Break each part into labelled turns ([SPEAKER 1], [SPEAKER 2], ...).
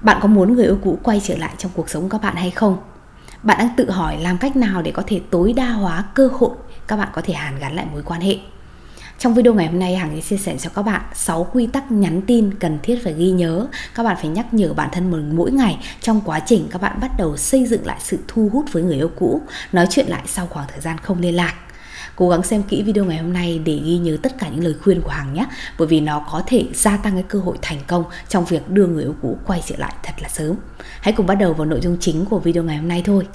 [SPEAKER 1] Bạn có muốn người yêu cũ quay trở lại trong cuộc sống của các bạn hay không? Bạn đang tự hỏi làm cách nào để có thể tối đa hóa cơ hội các bạn có thể hàn gắn lại mối quan hệ. Trong video ngày hôm nay Hằng sẽ chia sẻ cho các bạn 6 quy tắc nhắn tin cần thiết phải ghi nhớ. Các bạn phải nhắc nhở bản thân mình mỗi ngày trong quá trình các bạn bắt đầu xây dựng lại sự thu hút với người yêu cũ, nói chuyện lại sau khoảng thời gian không liên lạc cố gắng xem kỹ video ngày hôm nay để ghi nhớ tất cả những lời khuyên của Hằng nhé bởi vì nó có thể gia tăng cái cơ hội thành công trong việc đưa người yêu cũ quay trở lại thật là sớm. Hãy cùng bắt đầu vào nội dung chính của video ngày hôm nay thôi.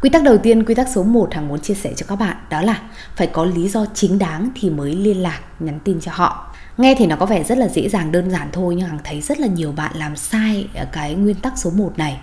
[SPEAKER 1] Quy tắc đầu tiên, quy tắc số 1 Hằng muốn chia sẻ cho các bạn đó là phải có lý do chính đáng thì mới liên lạc, nhắn tin cho họ nghe thì nó có vẻ rất là dễ dàng, đơn giản thôi, nhưng hằng thấy rất là nhiều bạn làm sai ờ, cái nguyên tắc số 1 này.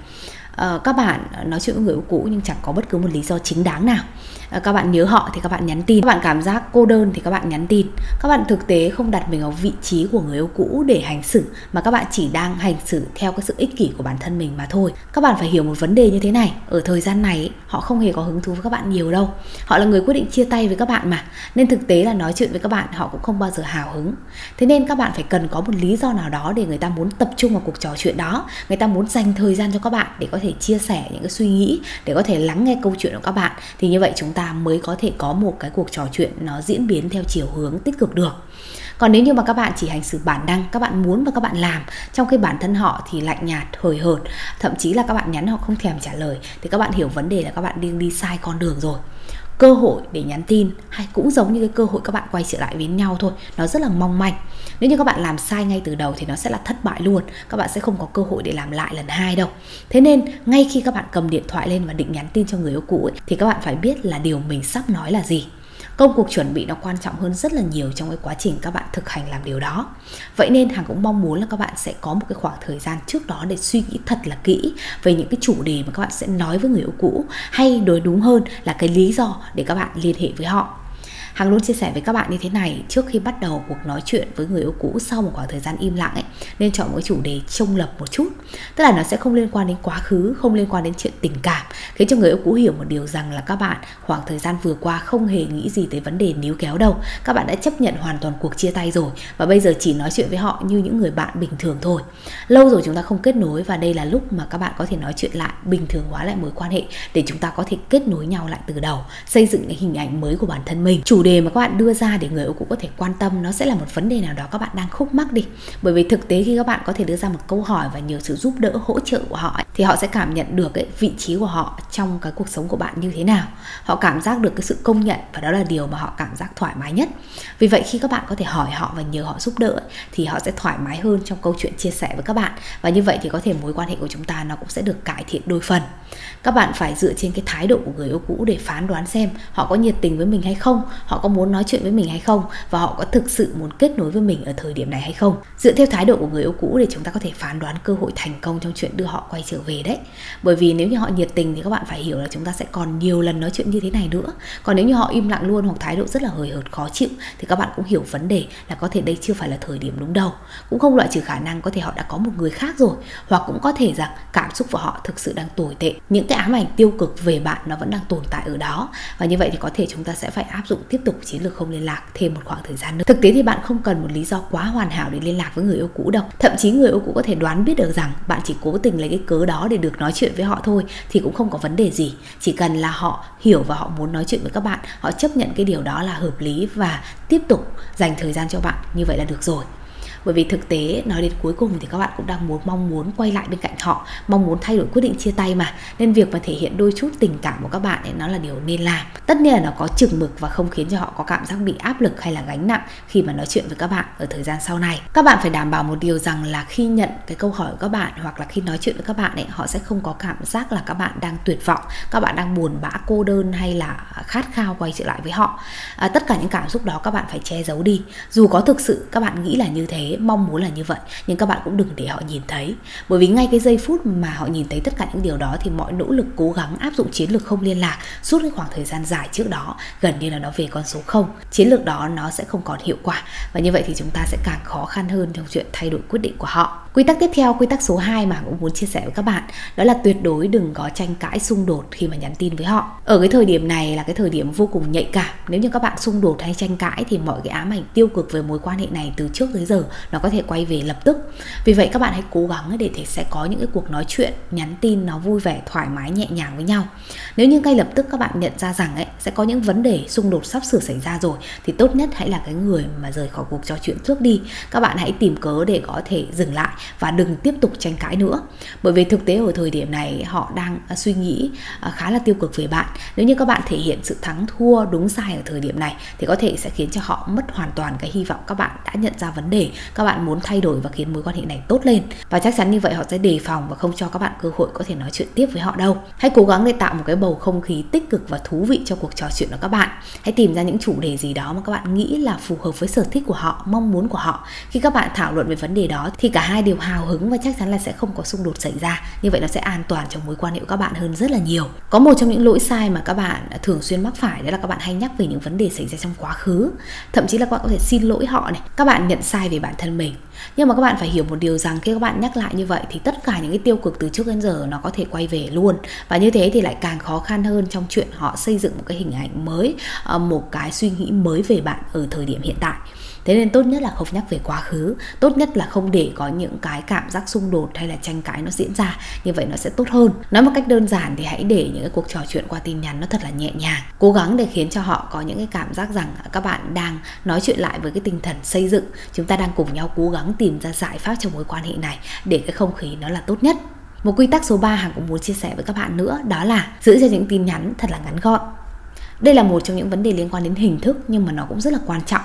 [SPEAKER 1] Ờ, các bạn ờ, nói chuyện với người yêu cũ nhưng chẳng có bất cứ một lý do chính đáng nào. Ờ, các bạn nhớ họ thì các bạn nhắn tin. Các bạn cảm giác cô đơn thì các bạn nhắn tin. Các bạn thực tế không đặt mình ở vị trí của người yêu cũ để hành xử, mà các bạn chỉ đang hành xử theo cái sự ích kỷ của bản thân mình mà thôi. Các bạn phải hiểu một vấn đề như thế này. Ở thời gian này họ không hề có hứng thú với các bạn nhiều đâu. Họ là người quyết định chia tay với các bạn mà. Nên thực tế là nói chuyện với các bạn, họ cũng không bao giờ hào hứng. Thế nên các bạn phải cần có một lý do nào đó để người ta muốn tập trung vào cuộc trò chuyện đó. Người ta muốn dành thời gian cho các bạn để có thể thể chia sẻ những cái suy nghĩ để có thể lắng nghe câu chuyện của các bạn. Thì như vậy chúng ta ta mới có thể có một cái cuộc trò chuyện nó diễn biến theo chiều hướng tích cực được. Còn nếu như mà các bạn chỉ hành xử bản năng, các bạn muốn và các bạn làm, trong khi bản thân họ thì lạnh nhạt, hời hợt, thậm chí là các bạn nhắn họ không thèm trả lời, thì các bạn hiểu vấn đề là các bạn đang đi sai con đường rồi cơ hội để nhắn tin hay cũng giống như cái cơ hội các bạn quay trở lại với nhau thôi. Nó rất là mong manh. Nếu như các bạn làm sai ngay từ đầu thì nó sẽ là thất bại luôn. Các bạn sẽ không có cơ hội để làm lại lần hai đâu. Thế nên ngay khi các bạn cầm điện thoại lên và định nhắn tin cho người yêu cũ ấy, thì các bạn phải biết là điều mình sắp nói là gì công cuộc chuẩn bị nó quan trọng hơn rất là nhiều trong cái quá trình các bạn thực hành làm điều đó. Vậy nên hằng cũng mong muốn là các bạn sẽ có một cái khoảng thời gian trước đó để suy nghĩ thật là kỹ về những cái chủ đề mà các bạn sẽ nói với người yêu cũ, hay đối đúng hơn là cái lý do để các bạn liên hệ với họ. Hằng luôn chia sẻ với các bạn như thế này, trước khi bắt đầu cuộc nói chuyện với người yêu cũ sau một khoảng thời gian im lặng ấy, nên chọn một chủ đề trông lập một chút. Tức là nó sẽ không liên quan đến quá khứ, không liên quan đến chuyện tình cảm, khiến cho người yêu cũ hiểu một điều rằng là các bạn khoảng thời gian vừa qua không hề nghĩ gì tới vấn đề níu kéo đâu. Các bạn đã chấp nhận hoàn toàn cuộc chia tay rồi, và bây giờ chỉ nói chuyện với họ như những người bạn bình thường thôi. Lâu rồi chúng ta không kết nối, và đây là lúc mà các bạn có thể nói chuyện lại, bình thường hóa lại mối quan hệ, để chúng ta có thể kết nối nhau lại từ đầu, xây dựng cái hình ảnh mới của bản thân mình. Chủ đề mà các bạn đưa ra để người yêu cũ có thể quan tâm nó sẽ là một vấn đề nào đó các bạn đang khúc mắc đi. Bởi vì thực tế khi các bạn có thể đưa ra một câu hỏi và nhờ sự giúp đỡ hỗ trợ của họ ấy, thì họ sẽ cảm nhận được ấy, vị trí của họ trong cái cuộc sống của bạn như thế nào. Họ cảm giác được cái sự công nhận và đó là điều mà họ cảm giác thoải mái nhất. Vì vậy khi các bạn có thể hỏi họ và nhờ họ giúp đỡ ấy, thì họ sẽ thoải mái hơn trong câu chuyện chia sẻ với các bạn. Và như vậy thì có thể mối quan hệ của chúng ta nó cũng sẽ được cải thiện đôi phần. Các bạn phải dựa trên cái thái độ của người yêu cũ để phán đoán xem họ có nhiệt tình với mình hay không họ họ có muốn nói chuyện với mình hay không và họ có thực sự muốn kết nối với mình ở thời điểm này hay không. Dựa theo thái độ của người yêu cũ để chúng ta có thể phán đoán cơ hội thành công trong chuyện đưa họ quay trở về đấy. Bởi vì nếu như họ nhiệt tình thì các bạn phải hiểu là chúng ta sẽ còn nhiều lần nói chuyện như thế này nữa. Còn nếu như họ im lặng luôn hoặc thái độ rất là hời hợt khó chịu thì các bạn cũng hiểu vấn đề là có thể đây chưa phải là thời điểm đúng đâu cũng không loại trừ khả năng có thể họ đã có một người khác rồi hoặc cũng có thể rằng cảm xúc của họ thực sự đang tồi tệ. Những cái ám ảnh tiêu cực về bạn nó vẫn đang tồn tại ở đó và như vậy thì có thể chúng ta sẽ phải áp dụng tiếp tục chiến lược không liên lạc thêm một khoảng thời gian nữa. Thực tế thì bạn không cần một lý do quá hoàn hảo để liên lạc với người yêu cũ đâu. Thậm chí người yêu cũ có thể đoán biết được rằng bạn chỉ cố tình lấy cái cớ đó để được nói chuyện với họ thôi, thì cũng không có vấn đề gì. Chỉ cần là họ hiểu và họ muốn nói chuyện với các bạn, họ chấp nhận cái điều đó là hợp lý và tiếp tục dành thời gian cho bạn, như vậy là được rồi bởi vì thực tế nói đến cuối cùng thì các bạn cũng đang muốn mong muốn quay lại bên cạnh họ mong muốn thay đổi quyết định chia tay mà. Nên việc mà thể hiện đôi chút tình cảm của các bạn ấy nó là điều nên làm. Tất nhiên là nó có chừng mực và không khiến cho họ có cảm giác bị áp lực hay là gánh nặng khi mà nói chuyện với các bạn ở thời gian sau này. Các bạn phải đảm bảo một điều rằng là khi nhận cái câu hỏi của các bạn hoặc là khi nói chuyện với các bạn ấy họ sẽ không có cảm giác là các bạn đang tuyệt vọng các bạn đang buồn bã cô đơn hay là khát khao quay trở lại với họ. À, tất cả những cảm xúc đó các bạn phải che giấu đi. Dù có thực sự các bạn nghĩ là như thế mong muốn là như vậy, nhưng các bạn cũng đừng để họ nhìn thấy. Bởi vì ngay cái giây phút mà họ nhìn thấy tất cả những điều đó thì mọi nỗ lực cố gắng áp dụng chiến lược không liên lạc suốt cái khoảng thời gian dài trước đó gần như là nó về con số không. Chiến lược đó nó sẽ không còn hiệu quả. Và như vậy thì chúng ta sẽ càng khó khăn hơn trong chuyện thay đổi quyết định của họ. Quy tắc tiếp theo, quy tắc số 2 mà cũng muốn chia sẻ với các bạn đó là tuyệt đối đừng có tranh cãi xung đột khi mà nhắn tin với họ. Ở cái thời điểm này là cái thời điểm vô cùng nhạy cảm. Nếu như các bạn xung đột hay tranh cãi thì mọi cái ám ảnh tiêu cực về mối quan hệ này từ trước tới giờ nó có thể quay về lập tức. Vì vậy các bạn hãy cố gắng để thể sẽ có những cái cuộc nói chuyện, nhắn tin nó vui vẻ, thoải mái, nhẹ nhàng với nhau. Nếu như ngay lập tức các bạn nhận ra rằng ấy sẽ có những vấn đề xung đột sắp sửa xảy ra rồi. Thì tốt nhất hãy là cái người mà rời khỏi cuộc trò chuyện trước đi. Các bạn hãy tìm cớ để có thể dừng lại và đừng tiếp tục tranh cãi nữa. Bởi vì thực tế ở thời điểm này, họ đang à, suy nghĩ à, khá là tiêu cực về bạn. Nếu như các bạn thể hiện sự thắng thua đúng sai ở thời điểm này, thì có thể sẽ khiến cho họ mất hoàn toàn cái hy vọng các bạn đã nhận ra vấn đề. Các bạn muốn thay đổi và khiến mối quan hệ này tốt lên. Và chắc chắn như vậy họ sẽ đề phòng và không cho các bạn cơ hội có thể nói chuyện tiếp với họ đâu. Hãy cố gắng để tạo một cái bầu không khí tích cực và thú vị cho cuộc trò chuyện của các bạn. Hãy tìm ra những chủ đề gì đó mà các bạn nghĩ là phù hợp với sở thích của họ, mong muốn của họ. Khi các bạn thảo luận về vấn đề đó thì cả hai đều hào hứng và chắc chắn là sẽ không có xung đột xảy ra. Như vậy nó sẽ an toàn trong mối quan hệ của các bạn hơn rất là nhiều. Có một trong những lỗi sai mà các bạn thường xuyên mắc phải đó là các bạn hay nhắc về những vấn đề xảy ra trong quá khứ. Thậm chí là các bạn có thể xin lỗi họ này, các bạn nhận sai về bản thân mình. Nhưng mà các bạn phải hiểu một điều rằng khi các bạn nhắc lại như vậy thì tất cả những cái tiêu cực từ trước đến giờ nó có thể quay về luôn. Và như thế thì lại càng khó khăn hơn trong chuyện họ xây dựng một cái hình ảnh mới ờ, một cái suy nghĩ mới về bạn ở thời điểm hiện tại. Thế nên tốt nhất là không nhắc về quá khứ, tốt nhất là không để có những cái cảm giác xung đột hay là tranh cãi nó diễn ra, như vậy nó sẽ tốt hơn. Nói một cách đơn giản thì hãy để những cái cuộc trò chuyện qua tin nhắn nó thật là nhẹ nhàng. Cố gắng để khiến cho họ có những cái cảm giác rằng các bạn đang nói chuyện lại với cái tinh thần xây dựng. Chúng ta đang cùng nhau cố gắng tìm ra giải pháp cho mối quan hệ này để cái không khí nó là tốt nhất. Một quy tắc số 3 hàng cũng muốn chia sẻ với các bạn nữa, đó là giữ cho những tin nhắn thật là ngắn gọn đây là một trong những vấn đề liên quan đến hình thức, nhưng mà nó cũng rất là quan trọng.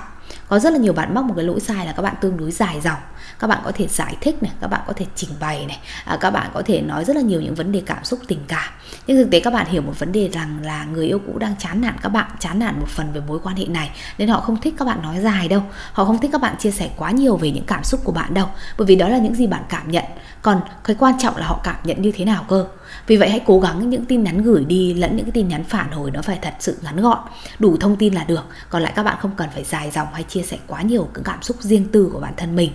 [SPEAKER 1] Có rất là nhiều bạn mắc một cái lỗi sai là các bạn tương đối dài dòng các bạn có thể giải thích này các bạn có thể trình bày này à, các bạn có thể nói rất là nhiều những vấn đề cảm xúc tình cảm. Nhưng thực tế các bạn hiểu một vấn đề rằng là người yêu cũ đang chán nản các bạn chán nản một phần về mối quan hệ này nên họ không thích các bạn nói dài đâu. Họ không thích các bạn chia sẻ quá nhiều về những cảm xúc của bạn đâu bởi vì đó là những gì bạn cảm nhận. Còn cái quan trọng là họ cảm nhận như thế nào cơ? Vì vậy hãy cố gắng những tin nhắn gửi đi lẫn những cái tin nhắn phản hồi nó phải thật sự ngắn gọn đủ thông tin là được. Còn lại các bạn không cần phải dài dòng hay chia sẻ quá nhiều cái cảm xúc riêng tư của bản thân mình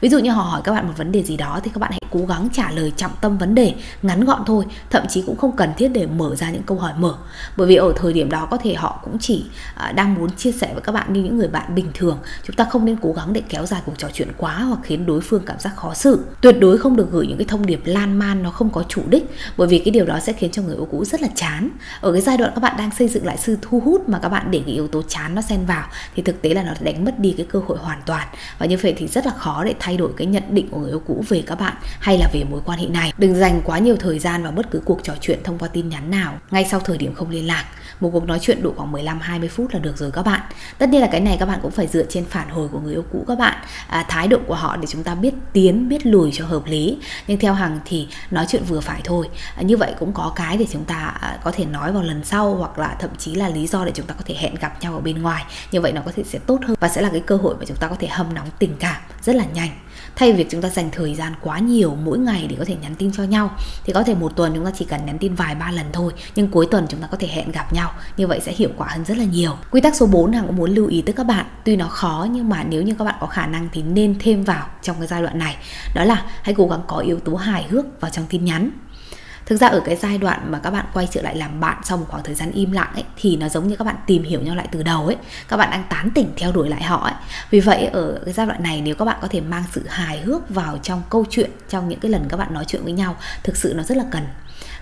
[SPEAKER 1] ví dụ như họ hỏi các bạn một vấn đề gì đó thì các bạn hãy cố gắng trả lời trọng tâm vấn đề, ngắn gọn thôi, thậm chí cũng không cần thiết để mở ra những câu hỏi mở. Bởi vì ở thời điểm đó có thể họ cũng chỉ à, đang muốn chia sẻ với các bạn như những người bạn bình thường. Chúng ta không nên cố gắng để kéo dài cuộc trò chuyện quá hoặc khiến đối phương cảm giác khó xử. Tuyệt đối không được gửi những cái thông điệp lan man nó không có chủ đích, bởi vì cái điều đó sẽ khiến cho người yêu cũ rất là chán. Ở cái giai đoạn các bạn đang xây dựng lại sự thu hút mà các bạn để cái yếu tố chán nó xen vào, thì thực tế là nó đánh mất đi cái cơ hội hoàn toàn. Và như vậy thì rất là khó để thay đổi cái nhận định của người yêu cũ về các bạn hay là về mối quan hệ này đừng dành quá nhiều thời gian vào bất cứ cuộc trò chuyện thông qua tin nhắn nào ngay sau thời điểm không liên lạc một cuộc nói chuyện độ khoảng 15 20 phút là được rồi các bạn. Tất nhiên là cái này các bạn cũng phải dựa trên phản hồi của người yêu cũ các bạn, à, thái độ của họ để chúng ta biết tiến, biết lùi cho hợp lý. Nhưng theo Hằng thì nói chuyện vừa phải thôi. À, như vậy cũng có cái để chúng ta à, có thể nói vào lần sau hoặc là thậm chí là lý do để chúng ta có thể hẹn gặp nhau ở bên ngoài. Như vậy nó có thể sẽ tốt hơn và sẽ là cái cơ hội mà chúng ta có thể hâm nóng tình cảm rất là nhanh. Thay việc chúng ta dành thời gian quá nhiều mỗi ngày để có thể nhắn tin cho nhau, thì có thể một tuần chúng ta chỉ cần nhắn tin vài ba lần thôi, nhưng cuối tuần chúng ta có thể hẹn gặp nhau. Như vậy sẽ hiệu quả hơn rất là nhiều. Quy tắc số 4 hàng cũng muốn lưu ý tới các bạn. Tuy nó khó, nhưng mà nếu như các bạn có khả năng thì nên thêm vào trong cái giai đoạn này. Đó là hãy cố gắng có yếu tố hài hước vào trong tin nhắn thực ra ở cái giai đoạn mà các bạn quay trở lại làm bạn sau một khoảng thời gian im lặng ấy, thì nó giống như các bạn tìm hiểu nhau lại từ đầu ấy. Các bạn đang tán tỉnh theo đuổi lại họ ấy. Vì vậy ở cái giai đoạn này, nếu các bạn có thể mang sự hài hước vào trong câu chuyện, trong những cái lần các bạn nói chuyện với nhau, thực sự nó rất là cần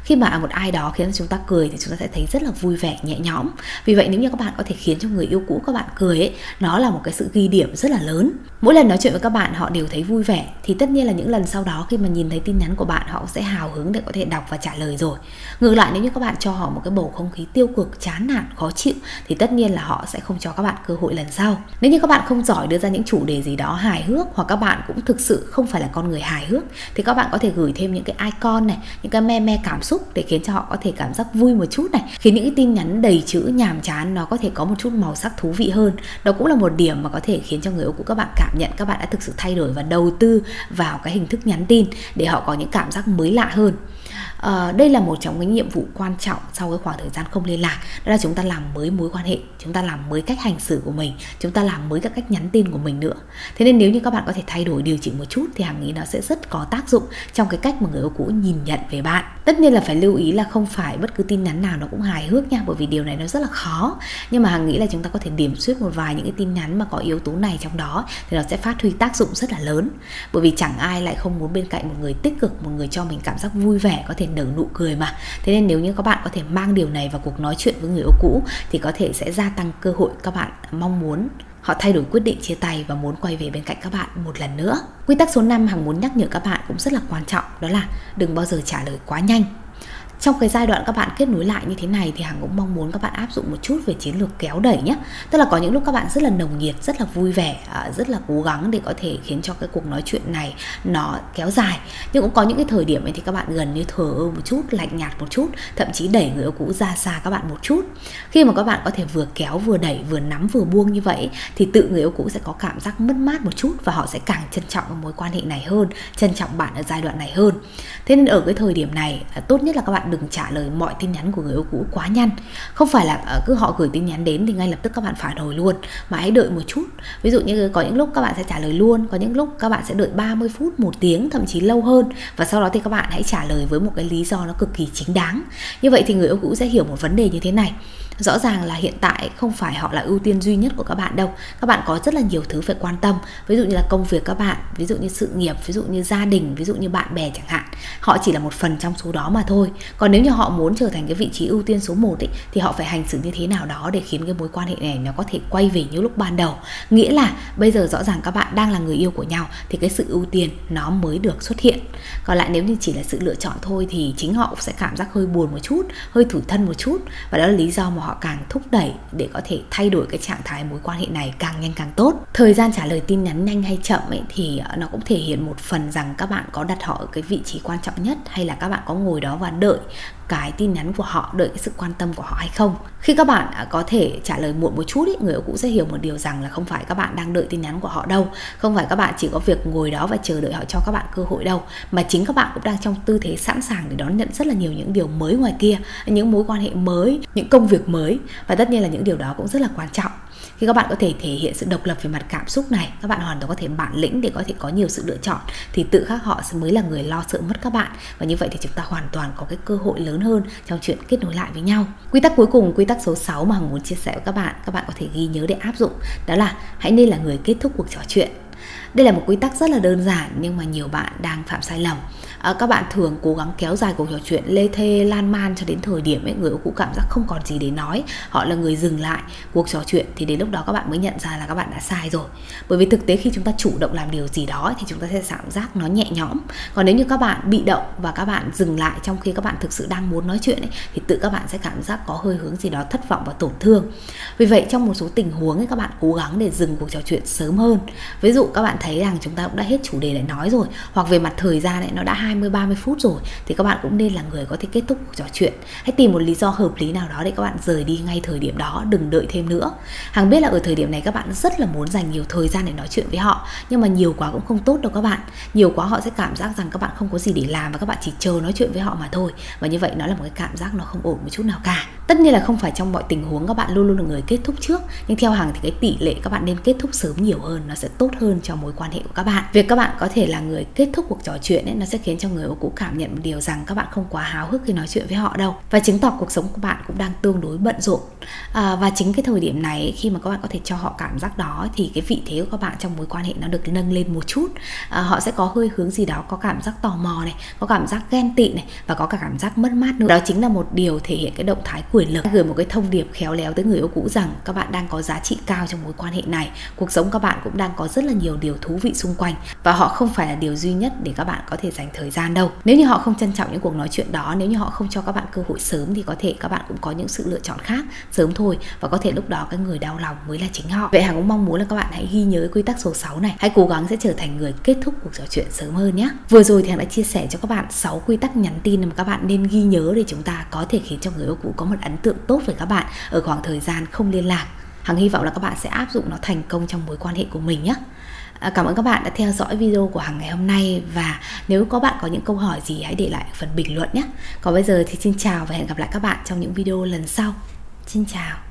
[SPEAKER 1] khi mà một ai đó khiến chúng ta cười thì chúng ta sẽ thấy rất là vui vẻ, nhẹ nhõm. Vì vậy nếu như các bạn có thể khiến cho người yêu cũ các bạn cười ấy, nó là một cái sự ghi điểm rất là lớn. Mỗi lần nói chuyện với các bạn, họ đều thấy vui vẻ. Thì tất nhiên là những lần sau đó khi mà nhìn thấy tin nhắn của bạn, họ sẽ hào hứng để có thể đọc và trả lời rồi. Ngược lại, nếu như các bạn cho họ một cái bầu không khí tiêu cực, chán nản, khó chịu, thì tất nhiên là họ sẽ không cho các bạn cơ hội lần sau. Nếu như các bạn không giỏi đưa ra những chủ đề gì đó hài hước hoặc các bạn cũng thực sự không phải là con người hài hước, thì các bạn có thể gửi thêm những cái icon này, những cái meme cảm xúc xúc để khiến cho họ có thể cảm giác vui một chút này. Khiến những cái tin nhắn đầy chữ nhàm chán nó có thể có một chút màu sắc thú vị hơn. Đó cũng là một điểm mà có thể khiến cho người yêu của các bạn cảm nhận các bạn đã thực sự thay đổi và đầu tư vào cái hình thức nhắn tin để họ có những cảm giác mới lạ hơn à, đây là một trong những nhiệm vụ quan trọng sau cái khoảng thời gian không liên lạc. Đó là chúng ta làm mới mối quan hệ chúng ta làm mới cách hành xử của mình chúng ta làm mới các cách nhắn tin của mình nữa. Thế nên nếu như các bạn có thể thay đổi điều chỉnh một chút thì hàng nghĩ nó sẽ rất có tác dụng trong cái cách mà người yêu cũ nhìn nhận về bạn. Tất nhiên là phải lưu ý là không phải bất cứ tin nhắn nào nó cũng hài hước nha bởi vì điều này nó rất là khó. Nhưng mà hàng nghĩ là chúng ta có thể điểm xuyết một vài những cái tin nhắn mà có yếu tố này trong đó thì nó sẽ phát huy tác dụng rất là lớn. Bởi vì chẳng ai lại không muốn bên cạnh một người tích cực một người cho mình cảm giác vui vẻ có thể nở nụ cười mà thế nên nếu như các bạn có thể mang điều này vào cuộc nói chuyện với người yêu cũ thì có thể sẽ gia tăng cơ hội các bạn mong muốn họ thay đổi quyết định chia tay và muốn quay về bên cạnh các bạn một lần nữa. Quy tắc số 5 hàng muốn nhắc nhở các bạn cũng rất là quan trọng, đó là đừng bao giờ trả lời quá nhanh trong cái giai đoạn các bạn kết nối lại như thế này thì hằng cũng mong muốn các bạn áp dụng một chút về chiến lược kéo đẩy nhé tức là có những lúc các bạn rất là nồng nhiệt, rất là vui vẻ à, rất là cố gắng để có thể khiến cho cái cuộc nói chuyện này nó kéo dài. Nhưng cũng có những cái thời điểm ấy thì các bạn gần như thờ ơ một chút, lạnh nhạt một chút, thậm chí đẩy người yêu cũ ra xa các bạn một chút. Khi mà các bạn có thể vừa kéo vừa đẩy, vừa nắm vừa buông như vậy thì tự người yêu cũ sẽ có cảm giác mất mát một chút và họ sẽ càng trân trọng mối quan hệ này hơn, trân trọng bạn ở giai đoạn này hơn. Thế nên ở cái thời điểm này à, tốt nhất là các bạn đừng trả lời mọi tin nhắn của người yêu cũ quá nhanh. Không phải là ờ, cứ họ gửi tin nhắn đến thì ngay lập tức các bạn phản hồi luôn, mà hãy đợi một chút. Ví dụ như có những lúc các bạn sẽ trả lời luôn, có những lúc các bạn sẽ đợi 30 phút, một tiếng, thậm chí lâu hơn, và sau đó thì các bạn hãy trả lời với một cái lý do nó cực kỳ chính đáng. Như vậy thì người yêu cũ sẽ hiểu một vấn đề như thế này. Rõ ràng là hiện tại không phải họ là ưu tiên duy nhất của các bạn đâu. Các bạn có rất là nhiều thứ phải quan tâm. Ví dụ như là công việc các bạn, ví dụ như sự nghiệp, ví dụ như gia đình, ví dụ như bạn bè chẳng hạn. Họ chỉ là một phần trong số đó mà thôi còn nếu như họ muốn trở thành cái vị trí ưu tiên số 1 ấy, thì họ phải hành xử như thế nào đó để khiến cái mối quan hệ này nó có thể quay về như lúc ban đầu. Nghĩa là bây giờ rõ ràng các bạn đang là người yêu của nhau thì cái sự ưu tiên nó mới được xuất hiện. Còn lại nếu như chỉ là sự lựa chọn thôi thì chính họ cũng sẽ cảm giác hơi buồn một chút hơi tủi thân một chút. Và đó là lý do mà họ càng thúc đẩy để có thể thay đổi cái trạng thái mối quan hệ này càng nhanh càng tốt. Thời gian trả lời tin nhắn nhanh hay chậm ấy thì ờ, nó cũng thể hiện một phần rằng các bạn có đặt họ ở cái vị trí quan trọng nhất hay là các bạn có ngồi đó và đợi cái tin nhắn của họ đợi cái sự quan tâm của họ hay không. Khi các bạn à, có thể trả lời muộn một chút ý, người cũng sẽ hiểu một điều rằng là không phải các bạn đang đợi tin nhắn của họ đâu. Không phải các bạn chỉ có việc ngồi đó và chờ đợi họ cho các bạn cơ hội đâu mà chính các bạn cũng đang trong tư thế sẵn sàng để đón nhận rất là nhiều những điều mới ngoài kia những mối quan hệ mới những công việc mới. Và tất nhiên là những điều đó cũng rất là quan trọng khi các bạn có thể thể hiện sự độc lập về mặt cảm xúc này, các bạn hoàn toàn có thể bản lĩnh để có thể có nhiều sự lựa chọn, thì tự khắc họ mới là người lo sợ mất các bạn. Và như vậy thì chúng ta hoàn toàn có cái cơ hội lớn hơn trong chuyện kết nối lại với nhau. Quy tắc cuối cùng, quy tắc số 6 mà hằng muốn chia sẻ với các bạn các bạn có thể ghi nhớ để áp dụng, đó là hãy nên là người kết thúc cuộc trò chuyện. Đây là một quy tắc rất là đơn giản nhưng mà nhiều bạn đang phạm sai lầm à, các bạn thường cố gắng kéo dài cuộc trò chuyện lê thê lan man cho đến thời điểm ấy người yêu cũ cảm giác không còn gì để nói. Họ là người dừng lại cuộc trò chuyện thì đến lúc đó các bạn mới nhận ra là các bạn đã sai rồi. Bởi vì thực tế khi chúng ta chủ động làm điều gì đó thì chúng ta sẽ cảm giác nó nhẹ nhõm. Còn nếu như các bạn bị động và các bạn dừng lại trong khi các bạn thực sự đang muốn nói chuyện ấy, thì tự các bạn sẽ cảm giác có hơi hướng gì đó thất vọng và tổn thương. Vì vậy trong một số tình huống ấy, các bạn cố gắng để dừng cuộc trò chuyện sớm hơn. Ví dụ các bạn thấy rằng chúng ta cũng đã hết chủ đề để nói rồi hoặc về mặt thời gian ấy, nó đã 20 30 phút rồi thì các bạn cũng nên là người có thể kết thúc cuộc trò chuyện. Hãy tìm một lý do hợp lý nào đó để các bạn rời đi ngay thời điểm đó, đừng đợi thêm nữa. Hằng biết là ở thời điểm này các bạn rất là muốn dành nhiều thời gian để nói chuyện với họ, nhưng mà nhiều quá cũng không tốt đâu các bạn. Nhiều quá họ sẽ cảm giác rằng các bạn không có gì để làm và các bạn chỉ chờ nói chuyện với họ mà thôi. Và như vậy nó là một cái cảm giác nó không ổn một chút nào cả. Tất nhiên là không phải trong mọi tình huống các bạn luôn luôn là người kết thúc trước, nhưng theo hàng thì cái tỷ lệ các bạn nên kết thúc sớm nhiều hơn nó sẽ tốt hơn cho mối quan hệ của các bạn. Việc các bạn có thể là người kết thúc cuộc trò chuyện ấy nó sẽ khiến cho người yêu cũ cảm nhận một điều rằng các bạn không quá háo hức khi nói chuyện với họ đâu. Và chứng tỏ cuộc sống của bạn cũng đang tương đối bận rộn. À, và chính cái thời điểm này khi mà các bạn có thể cho họ cảm giác đó thì cái vị thế của các bạn trong mối quan hệ nó được nâng lên một chút. À, họ sẽ có hơi hướng gì đó có cảm giác tò mò này có cảm giác ghen tị này và có cả cảm giác mất mát nữa. Đó chính là một điều thể hiện cái động thái của quyền lực. Gửi một cái thông điệp khéo léo tới người yêu cũ rằng các bạn đang có giá trị cao trong mối quan hệ này. Cuộc sống các bạn cũng đang có rất là nhiều điều thú vị xung quanh và họ không phải là điều duy nhất để các bạn có thể dành thời gian đâu. Nếu như họ không trân trọng những cuộc nói chuyện đó, nếu như họ không cho các bạn cơ hội sớm thì có thể các bạn cũng có những sự lựa chọn khác, sớm thôi. Và có thể lúc đó cái người đau lòng mới là chính họ. Vậy hàng cũng mong muốn là các bạn hãy ghi nhớ quy tắc số 6 này. Hãy cố gắng sẽ trở thành người kết thúc cuộc trò chuyện sớm hơn nhé. Vừa rồi thì hàng đã chia sẻ cho các bạn 6 quy tắc nhắn tin mà các bạn nên ghi nhớ để chúng ta có thể khiến cho người yêu cũ có một ấn tượng tốt với các bạn ở khoảng thời gian không liên lạc hằng hy vọng là các bạn sẽ áp dụng nó thành công trong mối quan hệ của mình nhé à, cảm ơn các bạn đã theo dõi video của Hằng ngày hôm nay và nếu có bạn có những câu hỏi gì hãy để lại phần bình luận nhé. Còn bây giờ thì xin chào và hẹn gặp lại các bạn trong những video lần sau. Xin chào.